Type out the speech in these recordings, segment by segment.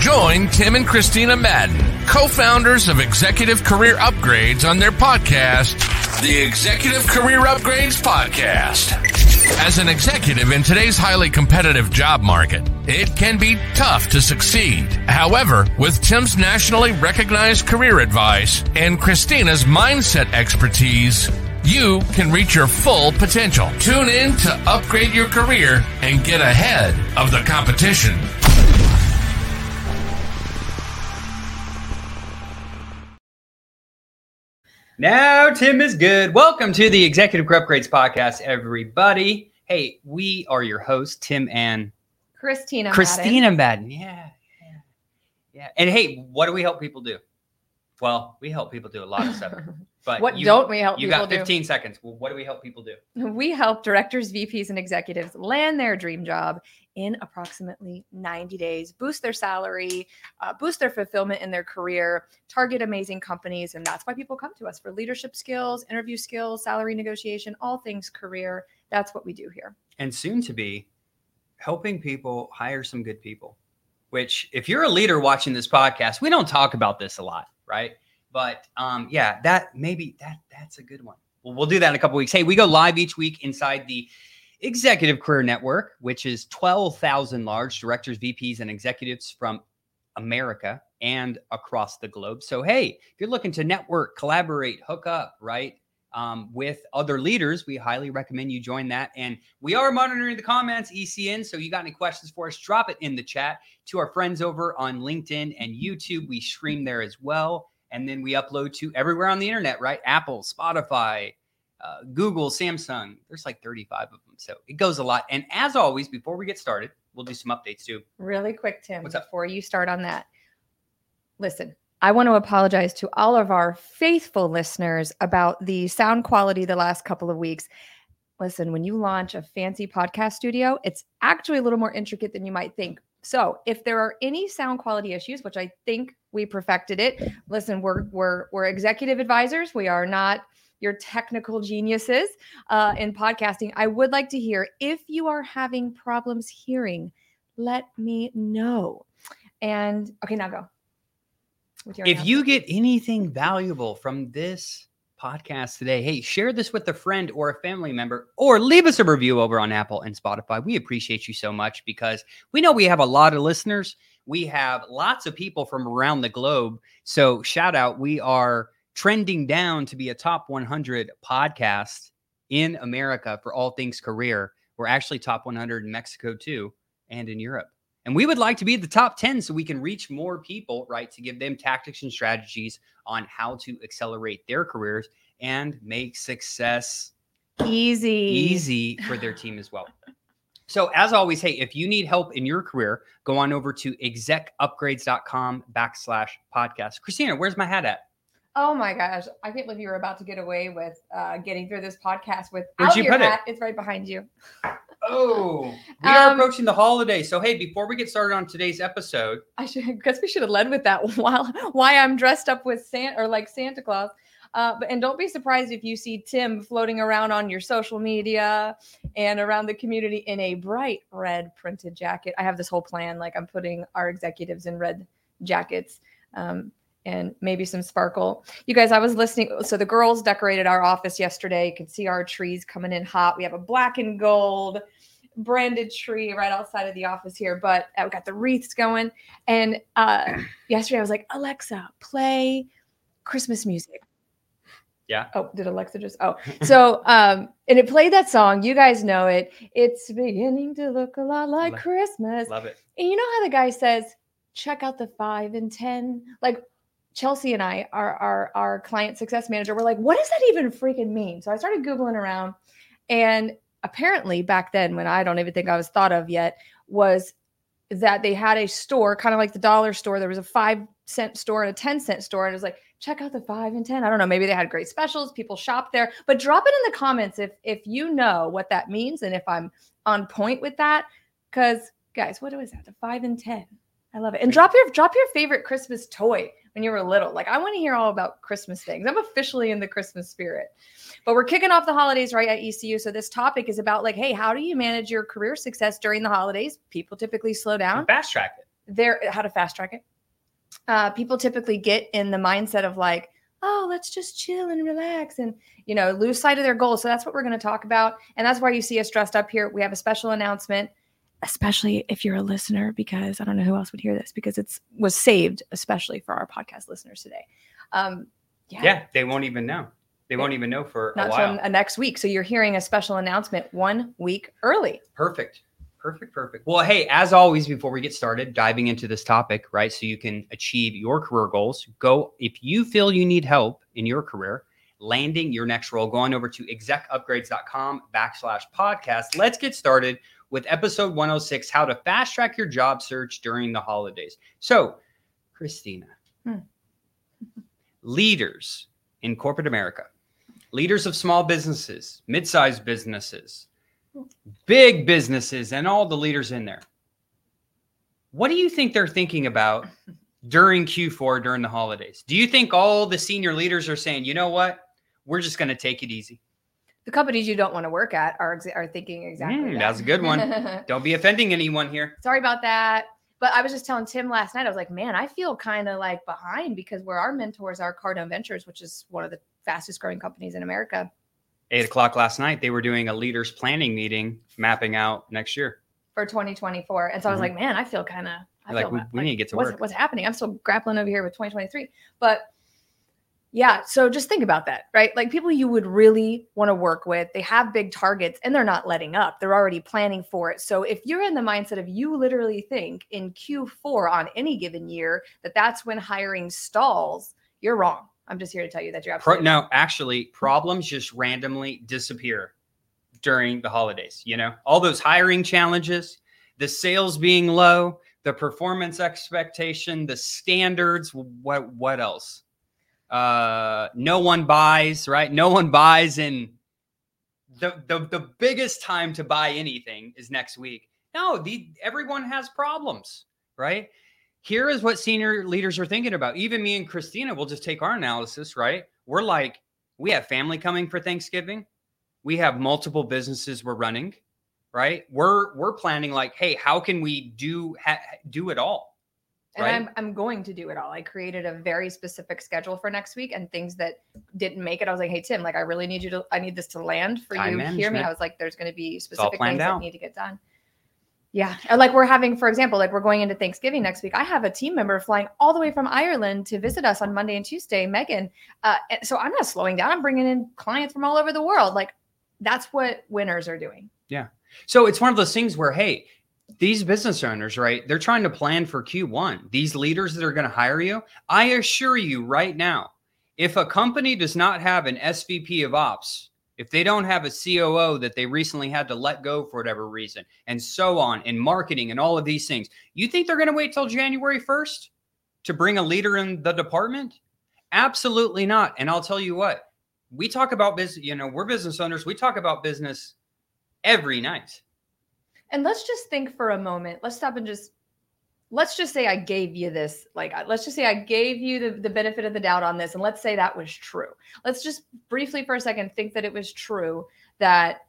Join Tim and Kristina Madden, co founders of Executive Career Upgrades, on their podcast, the Executive Career Upgrades Podcast. As an executive in today's highly competitive job market, it can be tough to succeed. However, with Tim's nationally recognized career advice and Kristina's mindset expertise, you can reach your full potential. Tune in to upgrade your career and get ahead of the competition. Now Tim is good. Welcome to the Executive Career Upgrades podcast, everybody. Hey, we are your hosts, Tim and Kristina. Kristina Madden. Yeah, yeah, yeah. And hey, what do we help people do? Well, we help people do a lot of stuff. But what you, don't we help You got do? 15 seconds. Well, what do we help people do? We help directors, VPs, and executives land their dream job in approximately 90 days, boost their salary, uh, boost their fulfillment in their career, target amazing companies. And that's why people come to us for leadership skills, interview skills, salary negotiation, all things career. That's what we do here. And soon to be helping people hire some good people. Which, if you're a leader watching this podcast, we don't talk about this a lot, right? But um, yeah, that maybe that that's a good one. Well, we'll do that in a couple weeks. Hey, we go live each week inside the Executive Career Network, which is 12,000 large directors, VPs, and executives from America and across the globe. So, hey, if you're looking to network, collaborate, hook up, right, um, with other leaders, we highly recommend you join that. And we are monitoring the comments, ECN. So, you got any questions for us? Drop it in the chat to our friends over on LinkedIn and YouTube. We stream there as well. And then we upload to everywhere on the internet, right? Apple, Spotify, uh, Google, Samsung. There's like 35 of them. So it goes a lot. And as always, before we get started, we'll do some updates too. Really quick, Tim, What's up? before you start on that. Listen, I want to apologize to all of our faithful listeners about the sound quality the last couple of weeks. Listen, when you launch a fancy podcast studio, it's actually a little more intricate than you might think. So, if there are any sound quality issues, which I think we perfected it, listen, we're we're we're executive advisors. We are not your technical geniuses uh, in podcasting. I would like to hear if you are having problems hearing let me know. And okay, now go. If you get anything valuable from this podcast today, hey, share this with a friend or a family member, or leave us a review over on Apple and Spotify. We appreciate you so much because we know we have a lot of listeners. We have lots of people from around the globe. So, shout out. We are trending down to be a top 100 podcast in America for all things career. We're actually top 100 in Mexico too, and in Europe. And we would like to be the top 10 so we can reach more people, right? To give them tactics and strategies on how to accelerate their careers and make success easy, easy for their team as well. So, as always, hey, if you need help in your career, go on over to execupgrades.com backslash podcast. Kristina, where's my hat at? Oh my gosh, I can't believe you were about to get away with uh, getting through this podcast without you your put it? hat. It's right behind you. Oh, we are Um, approaching the holiday. So, hey, before we get started on today's episode, I should guess we should have led with that while why I'm dressed up with Santa or like Santa Claus. Uh, but and don't be surprised if you see Tim floating around on your social media and around the community in a bright red printed jacket. I have this whole plan, like I'm putting our executives in red jackets. Um, and maybe some sparkle. You guys, I was listening. So the girls decorated our office yesterday. You can see our trees coming in hot. We have a black and gold branded tree right outside of the office here, but I've got the wreaths going. And uh, yesterday I was like, Alexa, play Christmas music. Yeah. Oh, did Alexa just? Oh, so um, and it played that song. You guys know it. It's beginning to look a lot like Love- Christmas. love it. And you know how the guy says, check out the five and 10? Like Chelsea and I, our, our, our client success manager, were like, what does that even freaking mean? So I started Googling around. And apparently back then, when I don't even think I was thought of yet, was that they had a store, kind of like the dollar store. There was a five cent store and a 10 cent store. And it was like, check out the five and 10. I don't know. Maybe they had great specials. People shop there, but drop it in the comments if, if you know what that means and if I'm on point with that. Cause guys, what is that? The five and 10. I love it. And drop your, drop your favorite Christmas toy when you were little. Like I want to hear all about Christmas things. I'm officially in the Christmas spirit. But we're kicking off the holidays right at ECU. So this topic is about like, hey, how do you manage your career success during the holidays? People typically slow down. Fast track it. there how to fast track it. Uh, people typically get in the mindset of like, oh, let's just chill and relax and you know lose sight of their goals. So that's what we're going to talk about, and that's why you see us dressed up here. We have a special announcement, especially if you're a listener, because I don't know who else would hear this because it's was saved especially for our podcast listeners today. Um, yeah. Yeah, they won't even know. They won't even know for a while. till uh, next week. So you're hearing a special announcement one week early. Perfect. Perfect. Perfect. Well, hey, as always, before we get started diving into this topic, right? So you can achieve your career goals, go if you feel you need help in your career, landing your next role, go on over to execupgrades.com backslash podcast. Let's get started with episode 106 how to fast track your job search during the holidays. So, Kristina, Hmm. leaders in corporate America, leaders of small businesses, mid sized businesses, big businesses, and all the leaders in there. What do you think they're thinking about during Q4 during the holidays? Do you think all the senior leaders are saying, you know what? We're just going to take it easy? The companies you don't want to work at are are thinking exactly. Mm, that. that's a good one. Don't be offending anyone here. Sorry about that. But I was just telling Tim last night, I was like, man, I feel kind of like behind because where our mentors are Cardone Ventures, which is one of the fastest growing companies in America Eight o'clock last night, they were doing a leaders planning meeting, mapping out next year. for 2024. And so I was Mhm. like, man, I feel kind of Like we, we need to get to what's, work. what's happening. I'm still grappling over here with 2023. But yeah, so just think about that, right? Like people you would really want to work with, they have big targets and they're not letting up. They're already planning for it. So if you're in the mindset of you literally think in Q4 on any given year that that's when hiring stalls, you're wrong. I'm just here to tell you that you're Pro- absolutely no, actually, problems just randomly disappear during the holidays. You know, all those hiring challenges, the sales being low, the performance expectation, the standards. What what else? Uh, no one buys, right? No one buys in. The, the the biggest time to buy anything is next week. No, the everyone has problems, right? here is what senior leaders are thinking about. Even me and Kristina will just take our analysis, right? We're like, we have family coming for Thanksgiving. We have multiple businesses we're running, right? We're we're planning like, hey, how can we do ha- do it all? And right? I'm I'm going to do it all. I created a very specific schedule for next week and things that didn't make it. I was like, hey Tim, like I really need you to I need this to land for Time you. Hear me. I was like, there's gonna be specific things that need to get done. Yeah. And like we're having, for example, like we're going into Thanksgiving next week. I have a team member flying all the way from Ireland to visit us on Monday and Tuesday, Megan. Uh, so I'm not slowing down. I'm bringing in clients from all over the world. Like that's what winners are doing. Yeah. So it's one of those things where, hey, these business owners, right? They're trying to plan for Q1. These leaders that are going to hire you, I assure you right now, if a company does not have an SVP of ops, if they don't have a COO that they recently had to let go for whatever reason, and so on, and marketing and all of these things, you think they're going to wait till January 1st to bring a leader in the department? Absolutely not. And I'll tell you what, we talk about business, you know, we're business owners, we talk about business every night. And let's just think for a moment. Let's stop and just let's just say I gave you this. Like, let's just say I gave you the, the benefit of the doubt on this. And let's say that was true. Let's just briefly for a second think that it was true that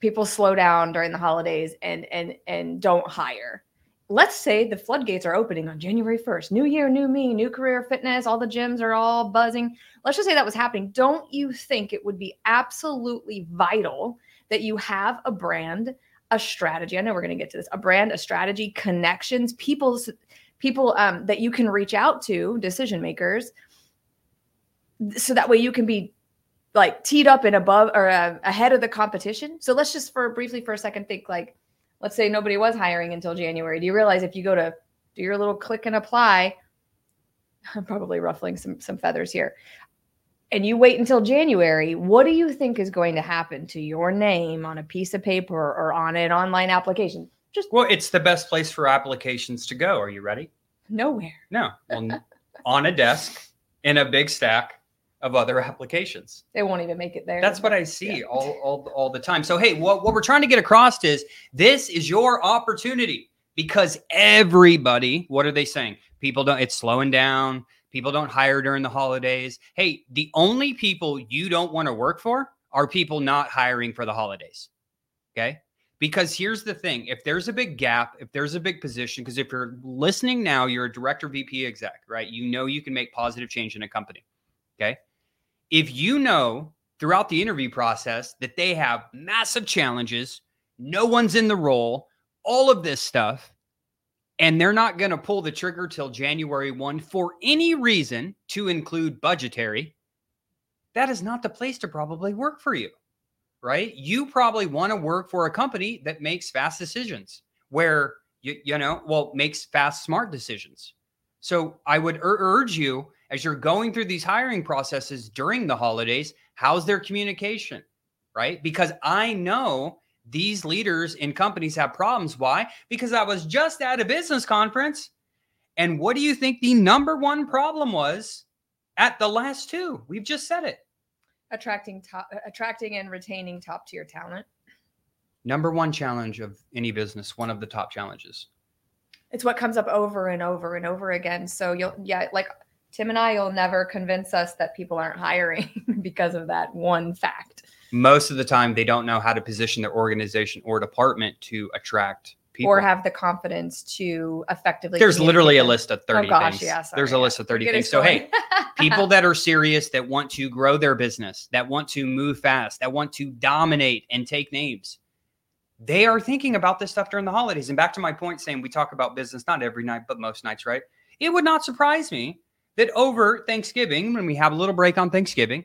people slow down during the holidays and and and don't hire. Let's say the floodgates are opening on January 1st. New year, new me, new career fitness, all the gyms are all buzzing. Let's just say that was happening. Don't you think it would be absolutely vital that you have a brand a strategy. I know we're going to get to this. A brand, a strategy, connections, people's people um, that you can reach out to, decision makers, so that way you can be like teed up and above or uh, ahead of the competition. So let's just for briefly for a second think like, let's say nobody was hiring until January. Do you realize if you go to do your little click and apply, I'm probably ruffling some some feathers here. And you wait until January, what do you think is going to happen to your name on a piece of paper or on an online application? Just Well, it's the best place for applications to go. Are you ready? nowhere. No. Well, on a desk in a big stack of other applications. They won't even make it there. That's what I see Yeah. all, all, all the time. So, hey, what, what we're trying to get across is this is your opportunity because everybody, what are they saying? People don't, it's slowing down. People don't hire during the holidays. Hey, the only people you don't want to work for are people not hiring for the holidays. Okay. Because here's the thing if there's a big gap, if there's a big position, because if you're listening now, you're a director, VP exec, right? You know you can make positive change in a company. Okay. If you know throughout the interview process that they have massive challenges, no one's in the role, all of this stuff, and they're not going to pull the trigger till January 1 for any reason to include budgetary, that is not the place to probably work for you right? You probably want to work for a company that makes fast decisions where you, you know, well, makes fast, smart decisions. So I would ur- urge you as you're going through these hiring processes during the holidays, how's their communication, right? Because I know these leaders in companies have problems. Why? Because I was just at a business conference. And what do you think the number one problem was at the last two? We've just said it attracting top attracting and retaining top tier talent number one challenge of any business one of the top challenges it's what comes up over and over and over again so you'll yeah like tim and i will never convince us that people aren't hiring because of that one fact most of the time they don't know how to position their organization or department to attract people. Or have the confidence to effectively there's literally a list of 30 oh gosh, things. yeah, sorry, there's a yeah. list of 30 things. So hey people that are serious that want to grow their business that want to move fast that want to dominate and take names they are thinking about this stuff during the holidays. And back to my point saying we talk about business not every night but most nights right? It would not surprise me that over thanksgiving when we have a little break on thanksgiving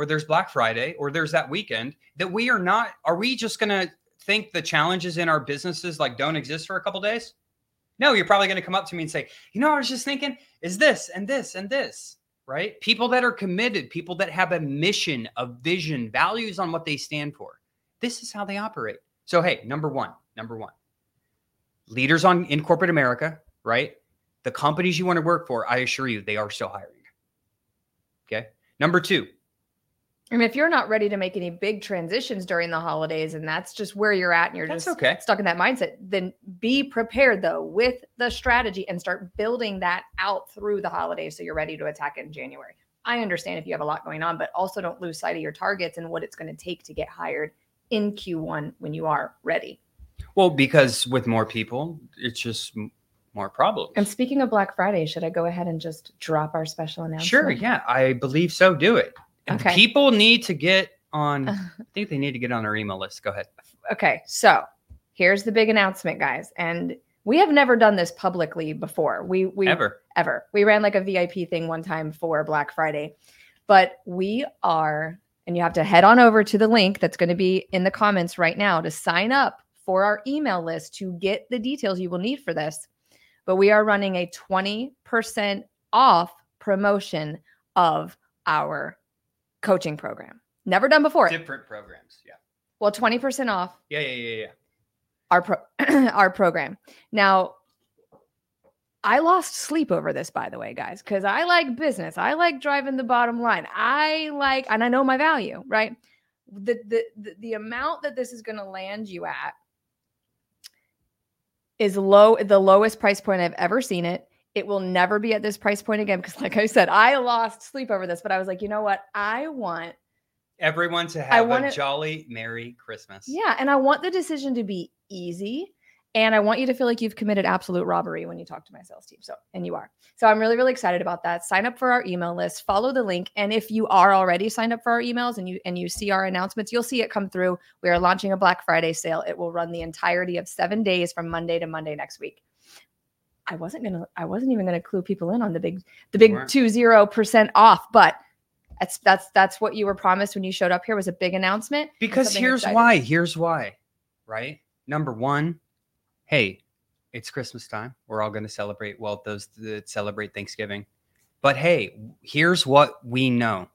or there's black friday or there's that weekend that we are not are we just going to think the challenges in our businesses like don't exist for a couple days no you're probably going to come up to me and say you know i was just thinking is this and this and this right? People that are committed, people that have a mission, a vision, values on what they stand for. This is how they operate. So, hey, number one, number one, leaders on in corporate America, right? The companies you want to work for, I assure you, they are still hiring. Okay. Number two, I mean, if you're not ready to make any big transitions during the holidays and that's just where you're at and you're That's just okay. stuck in that mindset, then be prepared though with the strategy and start building that out through the holidays so you're ready to attack it in January. I understand if you have a lot going on, but also don't lose sight of your targets and what it's going to take to get hired in Q1 when you are ready. well, because with more people, it's just more problems. And speaking of Black Friday, should I go ahead and just drop our special announcement? Sure, yeah, I believe so. Do it. And Okay. People need to get on. I think they need to get on our email list. Go ahead. Okay, so here's the big announcement, guys. And we have never done this publicly before. We we Ever. ever. We ran like a VIP thing one time for Black Friday, but we are, and you have to head on over to the link that's going to be in the comments right now to sign up for our email list to get the details you will need for this. But we are running a 20% off promotion of our coaching program. Never done before. Different programs. Yeah. Well, 20% off Yeah. Yeah. Yeah. Yeah. our pro- our program. Now, I lost sleep over this, by the way, guys, because I like business. I like driving the bottom line. I like, and I know my value, right? The the the, the amount that this is going to land you at is low, the lowest price point I've ever seen it. It will never be at this price point again because, like I said, I lost sleep over this. But I was like, you know what? I want Everyone to have I want a it- jolly Merry Christmas. Yeah, and I want the decision to be easy. And I want you to feel like you've committed absolute robbery when you talk to my sales team. So, and you are. So, I'm really, really excited about that. Sign up for our email list, follow the link. And if you are already signed up for our emails and you and you see our announcements, you'll see it come through. We are launching a Black Friday sale. It will run the entirety of seven days from Monday to Monday next week. I wasn't gonna, I wasn't even gonna clue people in on the big, the big two zero percent off, but that's that's that's what you were promised when you showed up here was a big announcement. Because here's exciting. why. Here's why. Right? Number one, hey, it's Christmas time. We're all going to celebrate. Well, those that celebrate Thanksgiving. But hey, here's what we know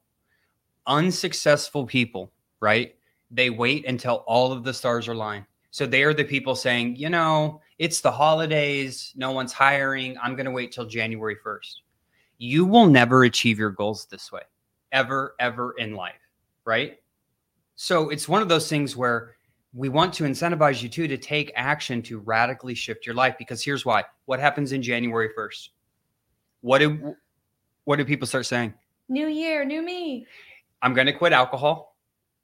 unsuccessful people, right? They wait until all of the stars are aligned. So they are the people saying, you know, it's the holidays. No one's hiring. I'm going to wait till January 1st. You will never achieve your goals this way, ever, ever in life, right? So it's one of those things where we want to incentivize you too to take action to radically shift your life because here's why. What happens in January 1st? What do what do people start saying? New year, new me. I'm going to quit alcohol.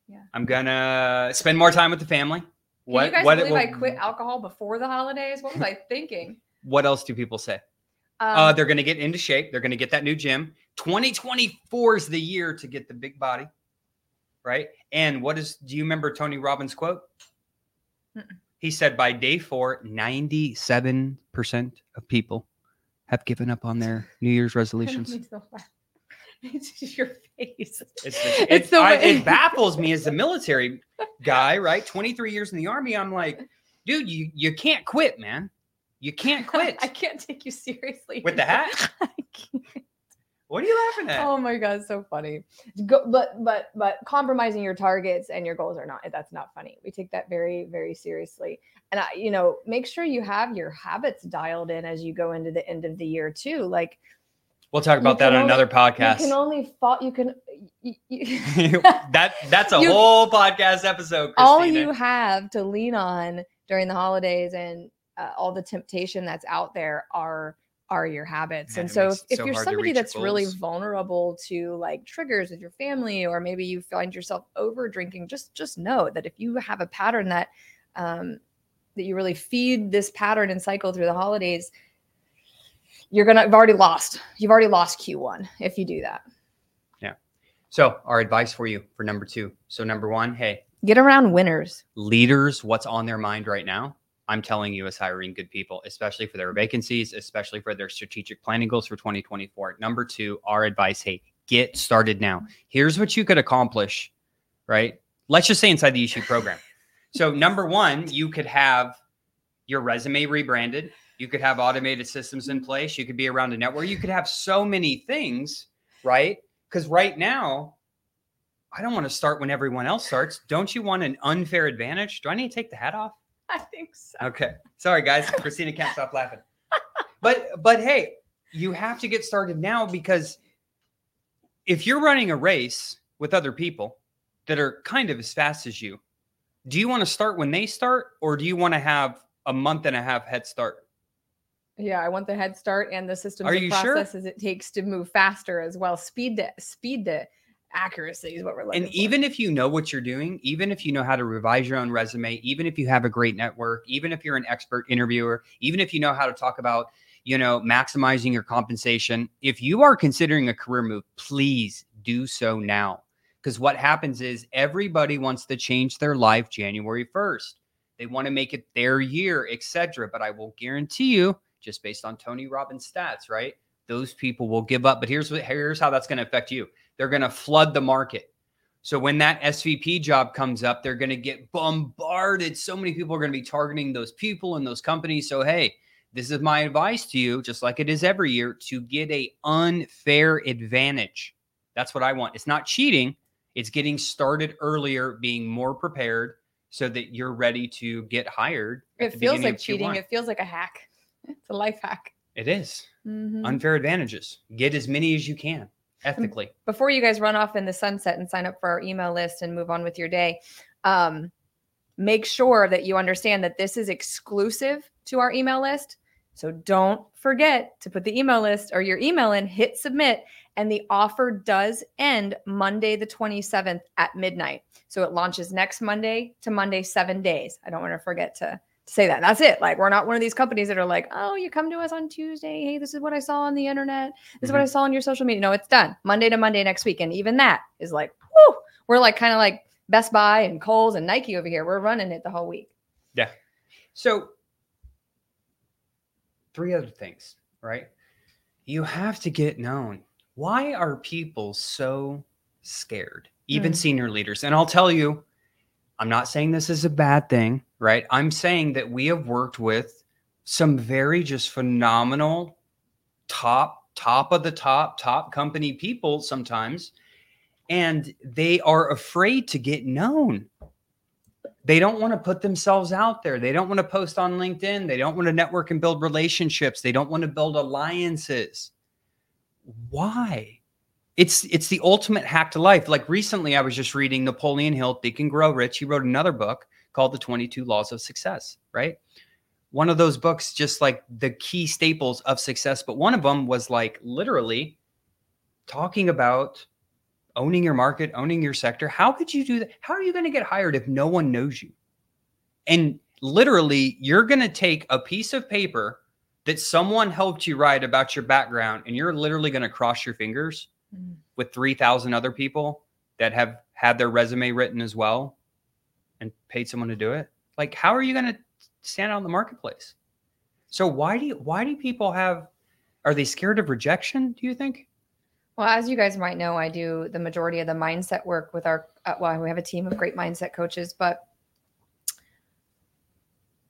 Yeah. I'm going to spend more time with the family. What you guys what believe I quit alcohol before the holidays? What was I thinking? What else do people say? Um, uh, they're going to get into shape. They're going to get that new gym. 2024 is the year to get the big body, right? And what is? Do you remember Tony Robbins' quote? Mm-mm. He said, "By day four, 97 percent of people have given up on their New Year's resolutions." It's so bad. It's just your face. It's, It's it's, the I- it baffles me as a military guy, right? 23 years in the army. I'm like, dude, you you can't quit, man. You can't quit. I can't take you seriously With the hat? What are you laughing at? Oh my god, so funny. Go, but but but compromising your targets and your goals are not that's not funny. We take that very very seriously. And I, you know, make sure you have your habits dialed in as you go into the end of the year too. Like We'll talk about that on only- another podcast. you can only fall you can you, you, that that's a You- whole podcast episode. all you have to lean on during the holidays and uh, all the temptation that's out there are are your habits Man, and so if, it if you're somebody that's really vulnerable to like triggers with your family or maybe you find yourself over drinking just just know that if you have a pattern that um that you really feed this pattern and cycle through the holidays you're gonna have already lost you've already lost q1 if you do that Yeah. So, our advice for you for number two. So, number one, hey, get around winners leaders, what's on their mind right now? I'm telling you, is hiring good people, especially for their vacancies, especially for their strategic planning goals for 2024. Number two, our advice, hey, get started now. Here's what you could accomplish, right? Let's just say inside the issue program. So, number one, you could have your resume rebranded. You could have automated systems in place. You could be around a network. You could have so many things, right? Because right now, I don't want to start when everyone else starts. Don't you want an unfair advantage? Do I need to take the hat off? i think so Okay. Sorry, guys. Kristina can't stop laughing. But but hey, you have to get started now because if you're running a race with other people that are kind of as fast as you, do you want to start when they start or do you want to have a month and a half head start? Yeah, I want the head start and the systems Are and you sure? processes it takes to move faster as well. Speed to speed to accuracy is what we're looking And for. even if you know what you're doing, even if you know how to revise your own resume, even if you have a great network, even if you're an expert interviewer, even if you know how to talk about, you know, maximizing your compensation, if you are considering a career move, please do so now. Because what happens is everybody wants to change their life January 1st. They want to make it their year, etc. But I will guarantee you, just based on Tony Robbins stats, right? Those people will give up. But here's what here's how that's going to affect you they're going to flood the market. So when that SVP job comes up, they're going to get bombarded. So many people are going to be targeting those people and those companies. So hey, this is my advice to you, just like it is every year, to get a unfair advantage. That's what I want. It's not cheating. It's getting started earlier, being more prepared so that you're ready to get hired. it feels like cheating. Q1. It feels like a hack. It's a life hack. It is Mhm. unfair advantages. Get as many as you can ethically. Before you guys run off in the sunset and sign up for our email list and move on with your day, um, make sure that you understand that this is exclusive to our email list. So don't forget to put the email list or your email in, hit submit, and the offer does end Monday, the 27th at midnight. So it launches next Monday to Monday, seven days. I don't want to forget to say that. That's it. Like, we're not one of these companies that are like, oh, you come to us on Tuesday. Hey, this is what I saw on the internet. This is what I saw on your social media. No, it's done Monday to Monday next week. And even that is like, whoo, we're like kind of like Best Buy and Kohl's and Nike over here. We're running it the whole week. Yeah. So, three other things, right? You have to get known. Why are people so scared? Even Mm. senior leaders. And I'll tell you, I'm not saying this is a bad thing, right? I'm saying that we have worked with some very just phenomenal top, top of the top, top company people sometimes, and they are afraid to get known they don't want to put themselves out there. They don't want to post on LinkedIn. They don't want to network and build relationships. They don't want to build alliances. Why? It's it's the ultimate hack to life. Like recently I was just reading Napoleon Hill, Think and Grow Rich. He wrote another book called The 22 Laws of Success, right? One of those books just like the key staples of success, but one of them was like literally talking about owning your market, owning your sector. How could you do that? How are you going to get hired if no one knows you? And literally, you're going to take a piece of paper that someone helped you write about your background, and you're literally going to cross your fingers Mm. with 3,000 other people that have had their resume written as well and paid someone to do it. Like, how are you going to stand out in the marketplace? So why do you, why do people have, are they scared of rejection? Do you think? Well, as you guys might know, I do the majority of the mindset work with our, uh, well, we have a team of great mindset coaches, but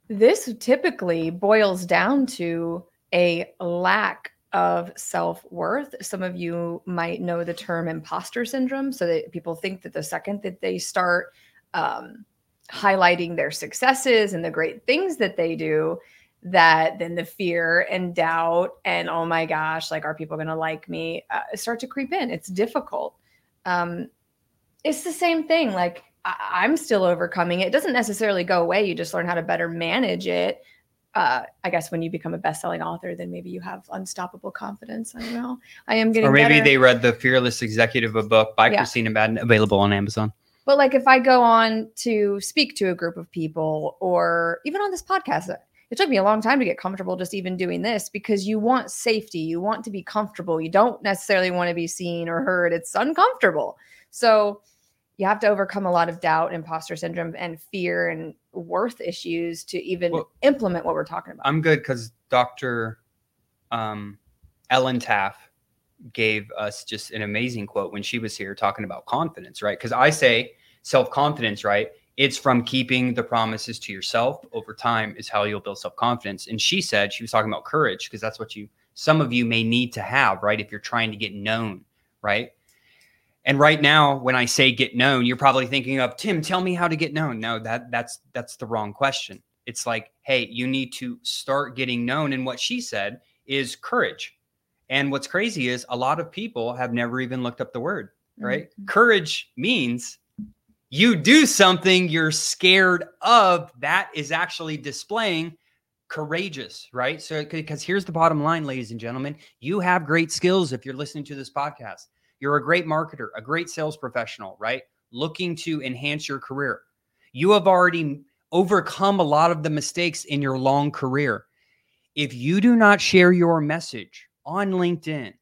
this typically boils down to a lack of self worth. Some of you might know the term imposter syndrome. So that people think that the second that they start um, highlighting their successes and the great things that they do, that then the fear and doubt and oh my gosh, like are people going to like me uh, start to creep in? It's difficult. Um, it's the same thing. Like I- I'm still overcoming it. It doesn't necessarily go away. You just learn how to better manage it. Uh, I guess when you become a best-selling author, then maybe you have unstoppable confidence. I don't know. I am getting Or maybe better. they read the Fearless Executive, a book by Yeah. Kristina Madden, available on Amazon. But like if I go on to speak to a group of people or even on this podcast, it took me a long time to get comfortable just even doing this because you want safety, you want to be comfortable. You don't necessarily want to be seen or heard. It's uncomfortable. So you have to overcome a lot of doubt, imposter syndrome, and fear and worth issues to even Well- implement what we're talking about. I'm good because Dr. Um, Ellen Taff gave us just an amazing quote when she was here talking about confidence, right? Because I say self confidence, right? It's from keeping the promises to yourself over time is how you'll build self confidence. And she said she was talking about courage because that's what you some of you may need to have, right? If you're trying to get known, right? And right now, when I say get known, you're probably thinking of Tim. Tell me how to get known. No, that that's that's the wrong question. It's like, hey, you need to start getting known. And what she said is courage. And what's crazy is a lot of people have never even looked up the word, right? Mhm. Courage means you do something you're scared of that is actually displaying courageous, right? So, because here's the bottom line, ladies and gentlemen, you have great skills if you're listening to this podcast. You're a great marketer, a great sales professional, right? Looking to enhance your career. You have already overcome a lot of the mistakes in your long career. If you do not share your message on LinkedIn,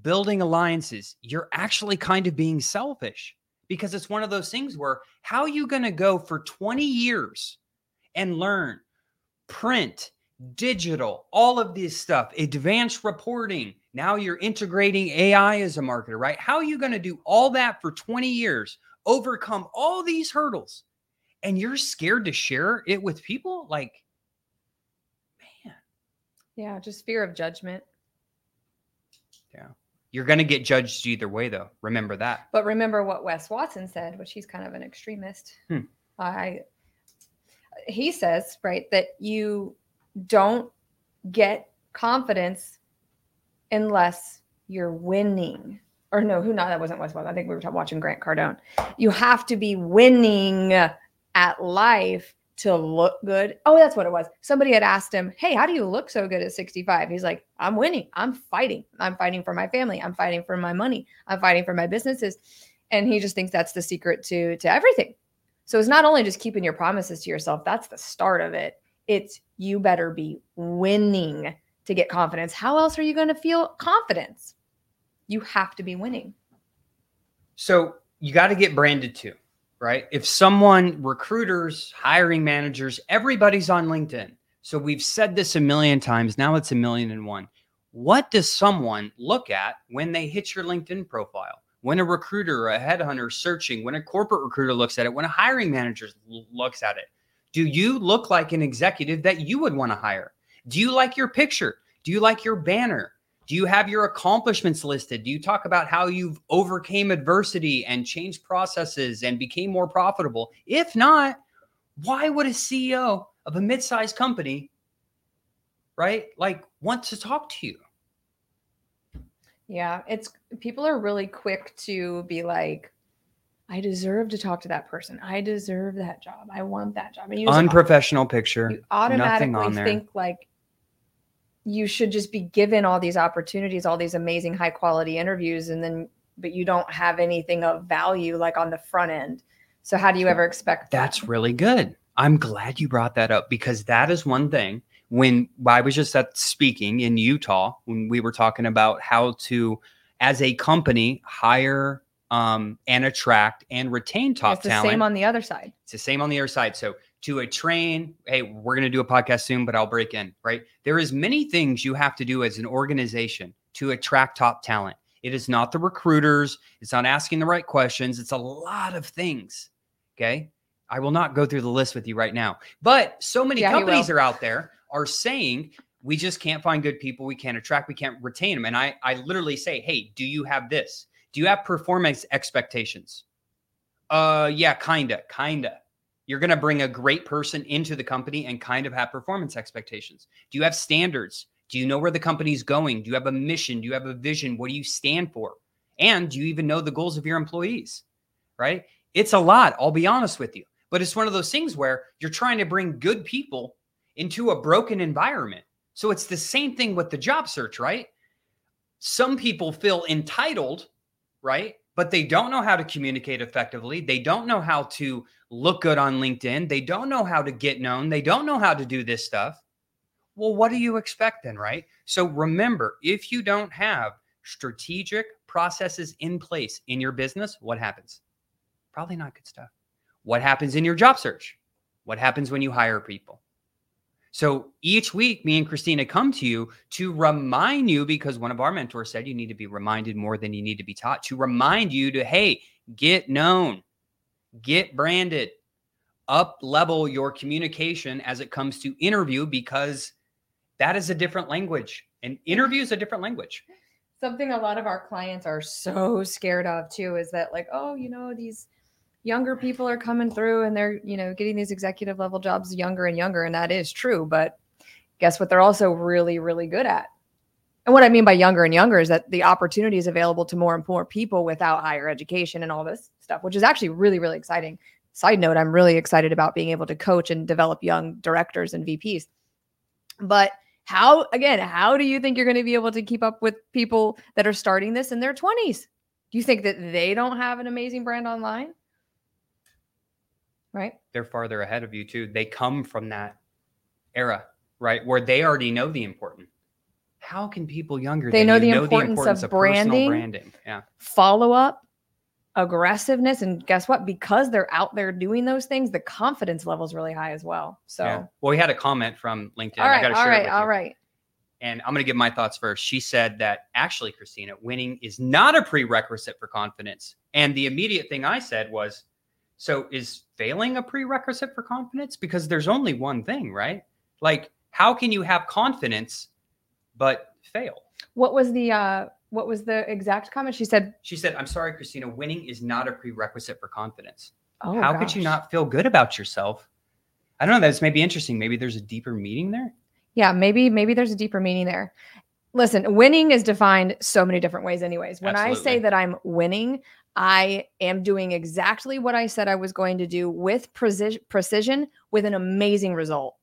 building alliances, you're actually kind of being selfish because it's one of those things where how are you going to go for 20 years and learn print, digital, all of this stuff, advanced reporting. Now you're integrating AI as a marketer, right? How are you going to do all that for 20 years, overcome all these hurdles, and you're scared to share it with people? Like, man, Yeah, just fear of judgment. Yeah. You're going to get judged either way, though. Remember that. But remember what Wes Watson said, which he's kind of an extremist. Hmm. I he says, right, that you don't get confidence unless you're winning. Or no, who not that wasn't Wes Watson. I think we were watching Grant Cardone. You have to be winning at life to look good. Oh, that's what it was. Somebody had asked him, Hey, how do you look so good at 65? He's like, I'm winning. I'm fighting. I'm fighting for my family. I'm fighting for my money. I'm fighting for my businesses. And he just thinks that's the secret to to everything. So it's not only just keeping your promises to yourself, that's the start of it. It's you better be winning to get confidence. How else are you going to feel confidence? You have to be winning. So you got to get branded too, right? If someone, recruiters, hiring managers, everybody's on LinkedIn. So we've said this a million times. Now it's a million and one. What does someone look at when they hit your LinkedIn profile? When a recruiter a headhunter searching, when a corporate recruiter looks at it, when a hiring manager looks at it, do you look like an executive that you would want to hire? Do you like your picture? Do you like your banner? Do you have your accomplishments listed? Do you talk about how you've overcame adversity and changed processes and became more profitable? If not, why would a CEO of a mid-sized company, right, like want to talk to you? Yeah, it's people are really quick to be like, I deserve to talk to that person. I deserve that job. I want that job. And you, Unprofessional picture. you automatically think like you should just be given all these opportunities, all these amazing high quality interviews, and then but you don't have anything of value like on the front end. So how do you ever expect that? That's really good. I'm glad you brought that up because that is one thing. When I was just at speaking in Utah, when we were talking about how to, as a company, hire um, and attract and retain top talent. it's the talent. same on the other side. It's the same on the other side. So to a train, hey, we're going to do a podcast soon, but I'll break in, right? There is many things you have to do as an organization to attract top talent. It is not the recruiters, it's not asking the right questions, it's a lot of things. Okay? I will not go through the list with you right now. But so many Yeah, companies are out there are saying we just can't find good people, we can't attract, we can't retain them. And I I literally say, "Hey, do you have this? Do you have performance expectations?" Uh yeah, kinda, kinda. You're going to bring a great person into the company and kind of have performance expectations. Do you have standards? Do you know where the company's going? Do you have a mission? Do you have a vision? What do you stand for? And do you even know the goals of your employees? Right? It's a lot, I'll be honest with you. But it's one of those things where you're trying to bring good people into a broken environment. So it's the same thing with the job search, right? Some people feel entitled, right? But they don't know how to communicate effectively. They don't know how to look good on LinkedIn. They don't know how to get known. They don't know how to do this stuff. Well, what do you expect then, right? So remember, if you don't have strategic processes in place in your business, what happens? Probably not good stuff. What happens in your job search? What happens when you hire people? So each week, me and Kristina come to you to remind you because one of our mentors said you need to be reminded more than you need to be taught to remind you to, hey, get known, get branded, up level your communication as it comes to interview because that is a different language and interview is a different language. Something a lot of our clients are so scared of too is that like, oh, you know, these younger people are coming through and they're, you know, getting these executive level jobs younger and younger and that is true, but guess what they're also really really good at. And what I mean by younger and younger is that the opportunity is available to more and more people without higher education and all this stuff, which is actually really really exciting. Side note, I'm really excited about being able to coach and develop young directors and VPs. But how again how do you think you're going to be able to keep up with people that are starting this in their 20s do you think that they don't have an amazing brand online right They're farther ahead of you too. They come from that era, right? Where they already know the important. How can people younger They than know you the importance of personal branding. branding? Yeah. follow up aggressiveness and guess what because they're out there doing those things the confidence level is really high as well so yeah. Well, we had a comment from LinkedIn. all right all right all right And I'm going to give my thoughts first. She said that actually, Kristina, winning is not a prerequisite for confidence. And the immediate thing I said was, so is failing a prerequisite for confidence? Because there's only one thing, right? Like, how can you have confidence but fail? what was the uh what was the exact comment she said She said, I'm sorry, Kristina, winning is not a prerequisite for confidence. oh how could you not feel good about yourself? I don't know. That's maybe interesting. Maybe there's a deeper meaning there. Yeah, maybe maybe there's a deeper meaning there. Listen, winning is defined so many different ways anyways. When I say that I'm winning, I am doing exactly what I said I was going to do with precision precision with an amazing result.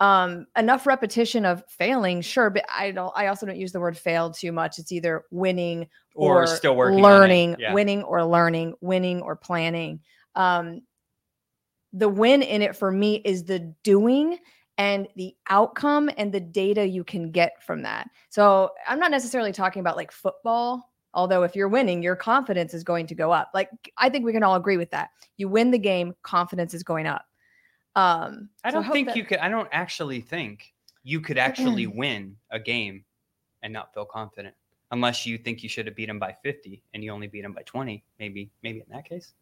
Um enough repetition of failing, sure, but I don't I also don't use the word fail too much. It's either winning Or, or, still working. learning, Yeah. winning or learning, winning or planning. Um, the win in it for me is the doing and the outcome and the data you can get from that. So I'm not necessarily talking about like football. Although if you're winning, your confidence is going to go up. Like I think we can all agree with that. You win the game, confidence is going up. Um, I don't hope think that- you could. I don't actually think you could actually win a game and not feel confident, unless you think you should have beat them by fifty and you only beat them by twenty. Maybe, maybe in that case,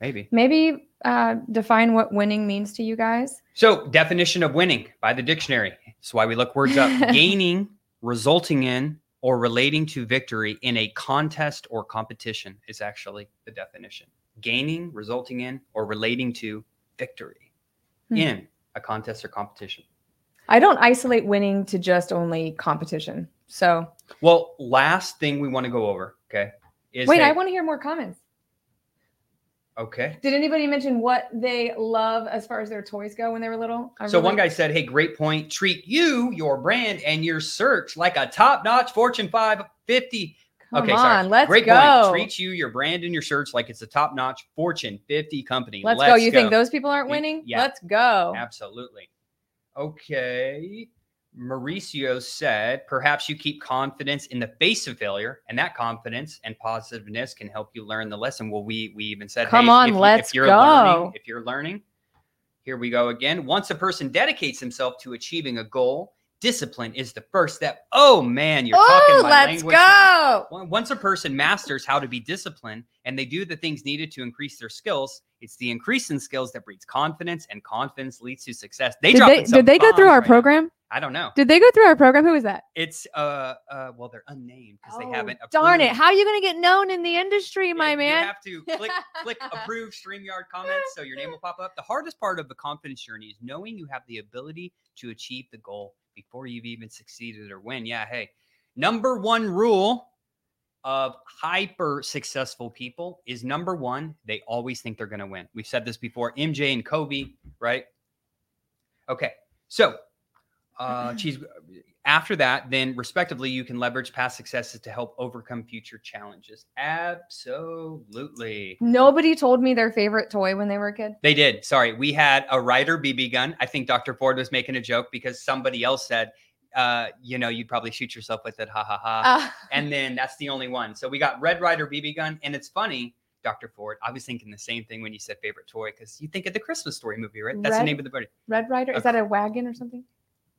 maybe. maybe uh, define what winning means to you guys. So, definition of winning by the dictionary. That's why we look words up. Gaining, resulting in, or relating to victory in a contest or competition is actually the definition. Gaining, resulting in, or relating to victory Hmm. in a contest or competition. I don't isolate winning to just only competition. So Well, last thing we want to go over, okay, is wait, hey- I want to hear more comments. Okay. Did anybody mention what they love as far as their toys go when they were little? I So one guy said, "Hey, great point. Treat you, your brand, and your search like a top-notch Fortune 550 Come okay, on, sorry. let's Great go. point. Treat you, your brand, and your search like it's a top-notch Fortune 50 company. Let's, go. You think those people aren't winning? yeah. Let's go. Absolutely. Okay. Mauricio said, perhaps you keep confidence in the face of failure, and that confidence and positiveness can help you learn the lesson. Well, we we even said, Come hey, on, if, let's if you're go. learning, if you're learning, here we go again. Once a person dedicates himself to achieving a goal, discipline is the first step. Oh man, you're oh, talking Oh, my let's language. go. Once a person masters how to be disciplined and they do the things needed to increase their skills, it's the increase in skills that breeds confidence, and confidence leads to success. They Did they, did they go through our right now. program? I don't know. Did they go through our program? Who is that? It's uh uh well they're unnamed because they Oh, haven't. Darn it. How are you going to get known in the industry, Yeah, my man? you have to click click approve StreamYard comments so your name will pop up. The hardest part of the confidence journey is knowing you have the ability to achieve the goal before you've even succeeded or win. Yeah, hey. Number one rule of hyper successful people is number one, they always think they're going to win. We've said this before. MJ and Kobe, right? Okay. So, uh, geez, after that, then respectively, you can leverage past successes to help overcome future challenges. Absolutely. Nobody told me their favorite toy when they were a kid. They did. Sorry. We had a Ryder BB gun. I think Dr. Ford was making a joke because somebody else said, uh, you know, you'd probably shoot yourself with it. Ha ha ha. Uh, and then that's the only one. So we got Red Ryder BB gun. And it's funny, Dr. Ford, I was thinking the same thing when you said favorite toy because you think of the Christmas story movie, right? That's the name of the movie. Red Ryder. Is that a wagon or something?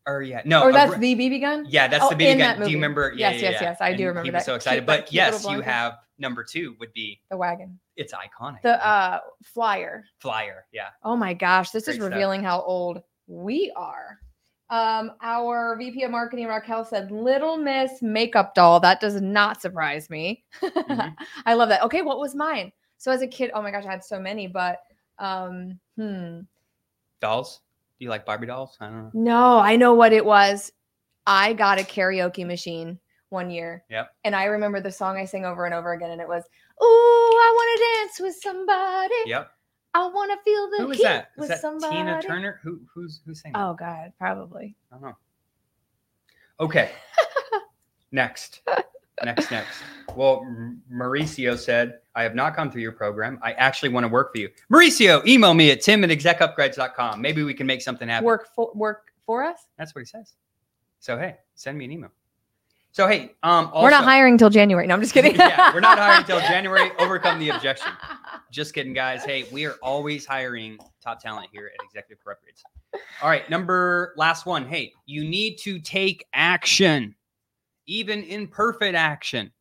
Or yeah, no. or that's Re- the BB gun? Yeah, that's Oh, the BB gun. Do you remember? Yeah, Yes, yeah, yes, yeah. yes, I do remember He was that so excited. but cute yes, you have number two would be The wagon. it's iconic. The uh flyer. flyer. Yeah. Oh my gosh, this is Great stuff. revealing how old we are. Um, our VP of marketing Raquel said Little Miss makeup doll. That does not surprise me. Mhm. I love that. Okay, what was mine? So as a kid, oh my gosh, I had so many, but um, hmm. Dolls. Do you like Barbie dolls? I don't know. No, I know what it was. I got a karaoke machine one year. Yep. And I remember the song I sang over and over again, and it was, "Ooh, I want to dance with somebody. Yep. I want to feel the Who is heat that? Is with that somebody." Tina Turner? Who who's who's saying that? Oh God, probably. I don't know. Okay. next. Next, next. Well, Mauricio said, I have not gone through your program. I actually want to work for you. Mauricio, email me at tim at execupgrades.com. Maybe we can make something happen. Work for work for us. That's what he says. So, hey, send me an email. So, hey, um, also, we're not hiring till January. No, I'm just kidding. yeah, we're not hiring until January. Overcome the objection. Just kidding, guys. Hey, we are always hiring top talent here at Executive Corrupt All right, number last one. Hey, you need to take action, even imperfect action.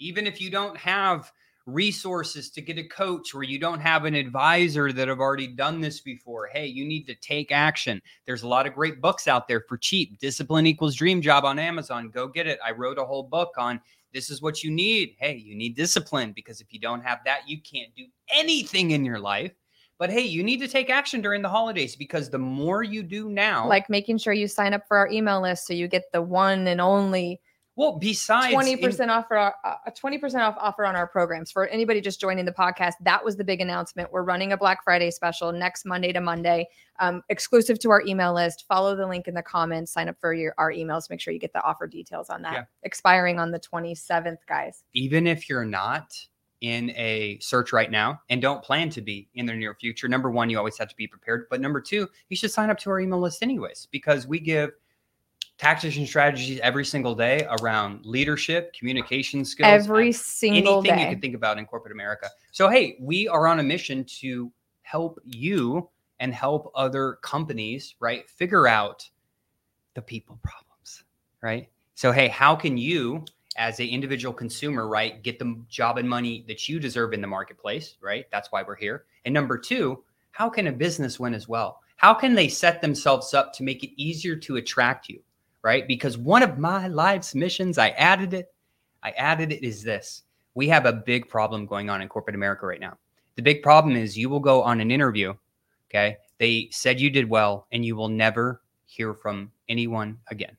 Even if you don't have resources to get a coach or you don't have an advisor that have already done this before, hey, you need to take action. There's a lot of great books out there for cheap. Discipline equals dream job on Amazon. Go get it. I wrote a whole book on this is what you need. Hey, you need discipline because if you don't have that, you can't do anything in your life. But hey, you need to take action during the holidays because the more you do now, like making sure you sign up for our email list so you get the one and only well, besides twenty percent off for our, uh, a twenty percent off offer on our programs for anybody just joining the podcast. That was the big announcement. We're running a Black Friday special next Monday to Monday, um, exclusive to our email list. Follow the link in the comments. Sign up for your our emails. Make sure you get the offer details on that. Yeah. Expiring on the twenty seventh, guys. even if you're not in a search right now and don't plan to be in the near future, number one, you always have to be prepared. But number two, you should sign up to our email list anyways, because we give tactics and strategies every single day around leadership, communication skills, Every single anything you can think about in corporate America. So, hey, we are on a mission to help you and help other companies, right, figure out the people problems, right? So, hey, how can you, as an individual consumer, right, get the job and money that you deserve in the marketplace, right? That's why we're here. And number two, how can a business win as well? How can they set themselves up to make it easier to attract you, right? Because one of my life's missions, I added it, I added it is this. We have a big problem going on in corporate America right now. The big problem is you will go on an interview, okay? They said you did well, and you will never hear from anyone again.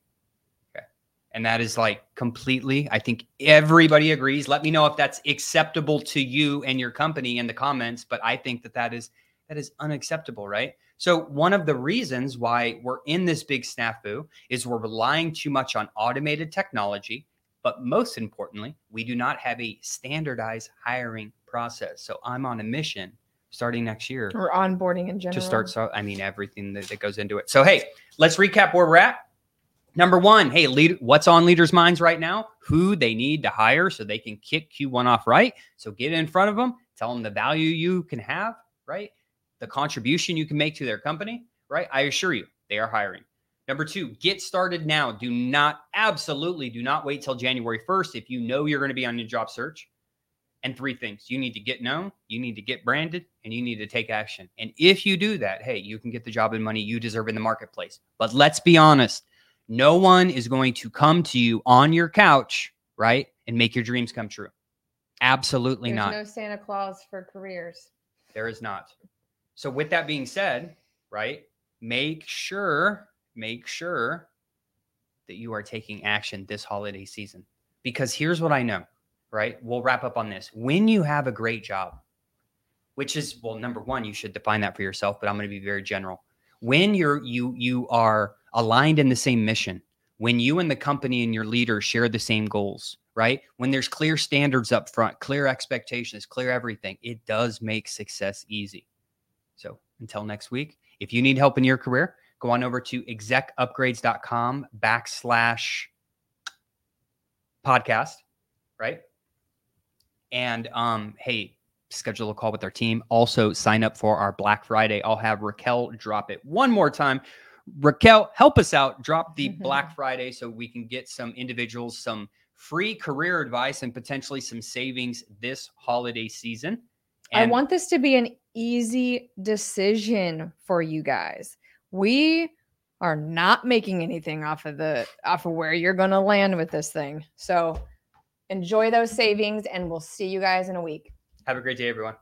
Okay. And that is like completely, I think everybody agrees. Let me know if that's acceptable to you and your company in the comments, but I think that that is that is unacceptable, right? So one of the reasons why we're in this big snafu is we're relying too much on automated technology, But most importantly, we do not have a standardized hiring process. So I'm on a mission starting next year Or onboarding in general. to start. So I mean, everything that, that goes into it. So hey, let's recap where we're at. Number one, hey, lead, what's on leaders' minds right now? Who they need to hire so they can kick Q1 off right. So get in front of them, tell them the value you can have, right? The contribution you can make to their company, right? I assure you, they are hiring. Number two, get started now. Do not, absolutely do not wait till January 1st if you know you're going to be on your job search. And three things you need to get known, you need to get branded, and you need to take action. And if you do that, hey, you can get the job and money you deserve in the marketplace. But let's be honest, no one is going to come to you on your couch, right, and make your dreams come true. Absolutely There's not. no Santa Claus for careers. There is not. So with that being said, right? Make sure, make sure that you are taking action this holiday season. Because here's what I know, right? We'll wrap up on this. When you have a great job, which is well, number one, you should define that for yourself, but I'm going to be very general. When you're you you are aligned in the same mission, when you and the company and your leader share the same goals, right? When there's clear standards up front, clear expectations, clear everything, it does make success easy. Until next week, if you need help in your career, go on over to execupgrades.com backslash podcast, right? And um, hey, schedule a call with our team. Also, sign up for our Black Friday. I'll have Raquel drop it one more time. Raquel, help us out. Drop the Black Friday so we can get some individuals some free career advice and potentially some savings this holiday season. I want this to be an easy decision for you guys. We are not making anything off of the off of where you're going to land with this thing. So enjoy those savings and we'll see you guys in a week. have a great day, everyone.